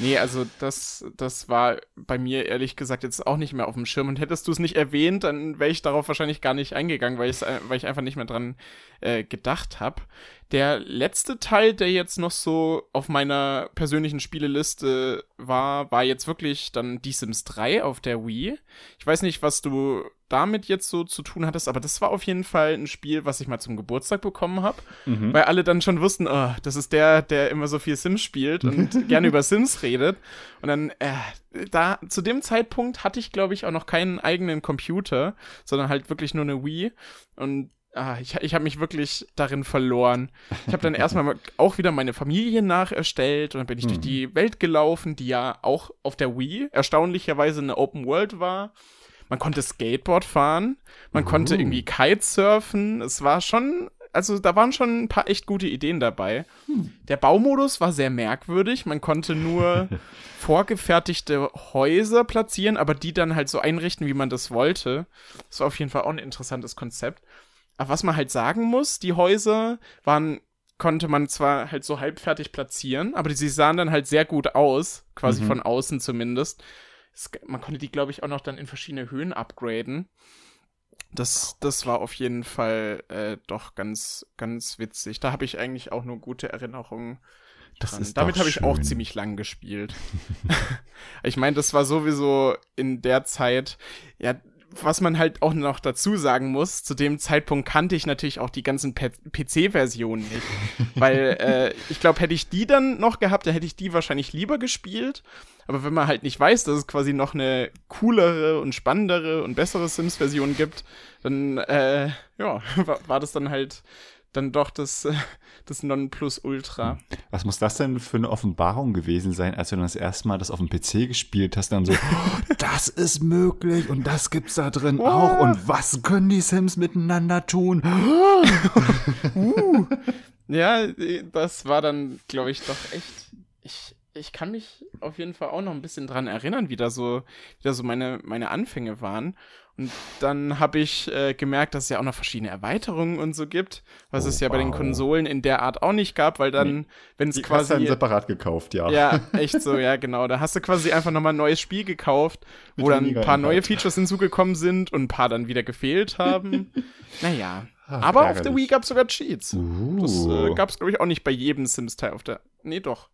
Nee, also das, das war bei mir ehrlich gesagt jetzt auch nicht mehr auf dem Schirm. Und hättest du es nicht erwähnt, dann wäre ich darauf wahrscheinlich gar nicht eingegangen, weil, äh, weil ich einfach nicht mehr dran äh, gedacht habe. Der letzte Teil, der jetzt noch so auf meiner persönlichen Spieleliste war, war jetzt wirklich dann Die Sims 3 auf der Wii. Ich weiß nicht, was du damit jetzt so zu tun hattest, aber das war auf jeden Fall ein Spiel, was ich mal zum Geburtstag bekommen habe, mhm. weil alle dann schon wussten, oh, das ist der, der immer so viel Sims spielt und gerne über Sims redet. Und dann, äh, da, zu dem Zeitpunkt hatte ich, glaube ich, auch noch keinen eigenen Computer, sondern halt wirklich nur eine Wii. Und ah, ich, ich habe mich wirklich darin verloren. Ich habe dann erstmal auch wieder meine Familie nacherstellt und dann bin ich mhm. durch die Welt gelaufen, die ja auch auf der Wii erstaunlicherweise eine Open World war. Man konnte Skateboard fahren, man uh. konnte irgendwie Kitesurfen. Es war schon, also da waren schon ein paar echt gute Ideen dabei. Hm. Der Baumodus war sehr merkwürdig. Man konnte nur vorgefertigte Häuser platzieren, aber die dann halt so einrichten, wie man das wollte. Das war auf jeden Fall auch ein interessantes Konzept. Aber was man halt sagen muss, die Häuser waren, konnte man zwar halt so halbfertig platzieren, aber sie sahen dann halt sehr gut aus, quasi mhm. von außen zumindest. Es, man konnte die, glaube ich, auch noch dann in verschiedene Höhen upgraden. Das, das war auf jeden Fall äh, doch ganz, ganz witzig. Da habe ich eigentlich auch nur gute Erinnerungen. Das dran. Damit habe ich auch ziemlich lang gespielt. ich meine, das war sowieso in der Zeit, ja, was man halt auch noch dazu sagen muss, zu dem Zeitpunkt kannte ich natürlich auch die ganzen PC-Versionen nicht. weil äh, ich glaube, hätte ich die dann noch gehabt, dann hätte ich die wahrscheinlich lieber gespielt. Aber wenn man halt nicht weiß, dass es quasi noch eine coolere und spannendere und bessere Sims-Version gibt, dann äh, ja, war, war das dann halt dann doch das, das Nonplusultra. Hm. Was muss das denn für eine Offenbarung gewesen sein, als du dann das erste Mal das auf dem PC gespielt hast, dann so, das ist möglich und das gibt's da drin oh. auch und was können die Sims miteinander tun? uh. Ja, das war dann, glaube ich, doch echt. Ich, ich kann mich auf jeden Fall auch noch ein bisschen dran erinnern, wie da so, wie da so meine, meine Anfänge waren. Und dann habe ich äh, gemerkt, dass es ja auch noch verschiedene Erweiterungen und so gibt, was oh, es ja wow. bei den Konsolen in der Art auch nicht gab, weil dann, nee. wenn es quasi. Hast du dann separat gekauft, ja. Ja, echt so, ja, genau. Da hast du quasi einfach nochmal ein neues Spiel gekauft, Mit wo dann ein paar neue Features hinzugekommen sind und ein paar dann wieder gefehlt haben. naja. Ach, Aber auf der Wii gab es sogar Cheats. Uh. Das äh, gab es, glaube ich, auch nicht bei jedem Sims-Teil auf der. Nee, doch.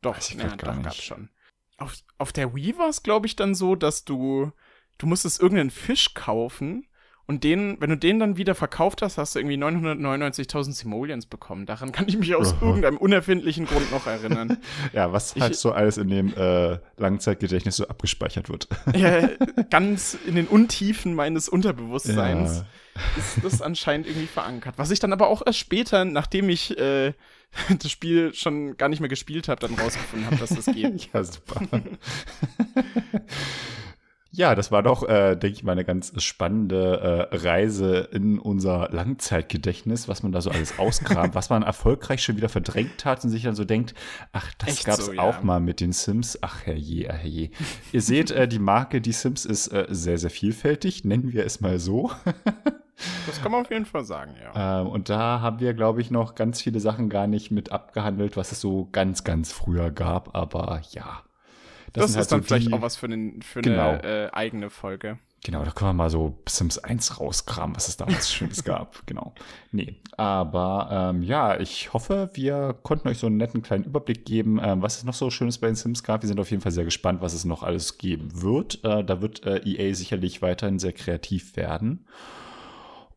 Doch, ja, doch, gab's schon. Auf, auf der Wii war es, glaube ich, dann so, dass du du musstest irgendeinen Fisch kaufen Und den, wenn du den dann wieder verkauft hast, hast du irgendwie 999.000 Simoleons bekommen. Daran kann ich mich aus irgendeinem unerfindlichen Grund noch erinnern. ja, was halt so alles in dem äh, Langzeitgedächtnis so abgespeichert wird. ja, ganz in den Untiefen meines Unterbewusstseins ja. ist das anscheinend irgendwie verankert. Was ich dann aber auch erst später, nachdem ich äh, das Spiel schon gar nicht mehr gespielt habe, dann rausgefunden habe, dass das geht. ja, super. Ja, das war doch, äh, denke ich mal, eine ganz spannende äh, Reise in unser Langzeitgedächtnis, was man da so alles auskramt, was man erfolgreich schon wieder verdrängt hat und sich dann so denkt, ach, das Echt gab's so, ja. auch mal mit den Sims. Ach, herrje, herrje. Ihr seht, äh, die Marke Die Sims ist äh, sehr, sehr vielfältig, nennen wir es mal so. Das kann man auf jeden Fall sagen, ja. Ähm, und da haben wir, glaube ich, noch ganz viele Sachen gar nicht mit abgehandelt, was es so ganz, ganz früher gab. Aber ja, das, das ist halt dann so vielleicht die, auch was für, den, für genau. eine äh, eigene Folge. Genau, da können wir mal so Sims 1 rauskramen, was es damals Schönes gab. Genau. Nee, aber ähm, ja, ich hoffe, wir konnten euch so einen netten kleinen Überblick geben, ähm, was es noch so Schönes bei den Sims gab. Wir sind auf jeden Fall sehr gespannt, was es noch alles geben wird. Äh, da wird äh, EA sicherlich weiterhin sehr kreativ werden.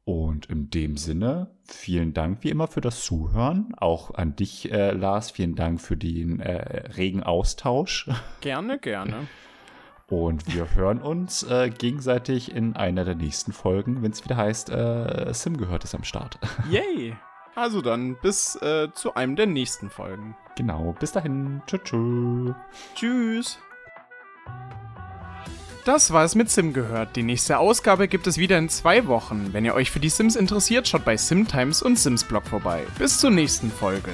Und in dem Sinne, vielen Dank wie immer für das Zuhören. Auch an dich, äh, Lars, vielen Dank für den äh, regen Austausch. Gerne, gerne. Und wir hören uns äh, gegenseitig in einer der nächsten Folgen, wenn es wieder heißt, äh, Sim gehört es am Start. Yay! Also dann bis äh, zu einem der nächsten Folgen. Genau, bis dahin. Tschüss. Tschüss. Tschüss. Das war es mit Sim gehört. Die nächste Ausgabe gibt es wieder in zwei Wochen. Wenn ihr euch für die Sims interessiert, schaut bei SimTimes und Sims Blog vorbei. Bis zur nächsten Folge.